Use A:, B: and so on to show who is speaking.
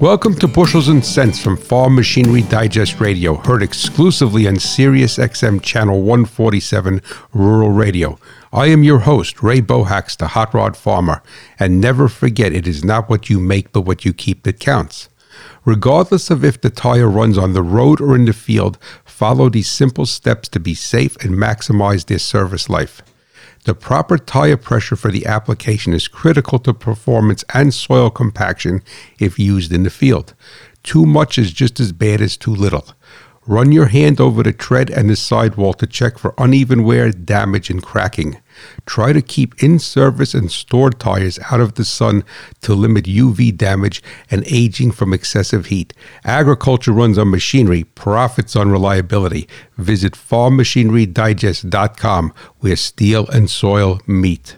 A: Welcome to Bushels and Cents from Farm Machinery Digest Radio, heard exclusively on Sirius XM Channel 147 Rural Radio. I am your host, Ray Bohacz, the Hot Rod Farmer, and never forget it is not what you make but what you keep that counts. Regardless of if the tire runs on the road or in the field, follow these simple steps to be safe and maximize their service life. The proper tire pressure for the application is critical to performance and soil compaction if used in the field. Too much is just as bad as too little. Run your hand over the tread and the sidewall to check for uneven wear, damage, and cracking. Try to keep in service and stored tires out of the sun to limit UV damage and aging from excessive heat. Agriculture runs on machinery, profits on reliability. Visit farmmachinerydigest.com where steel and soil meet.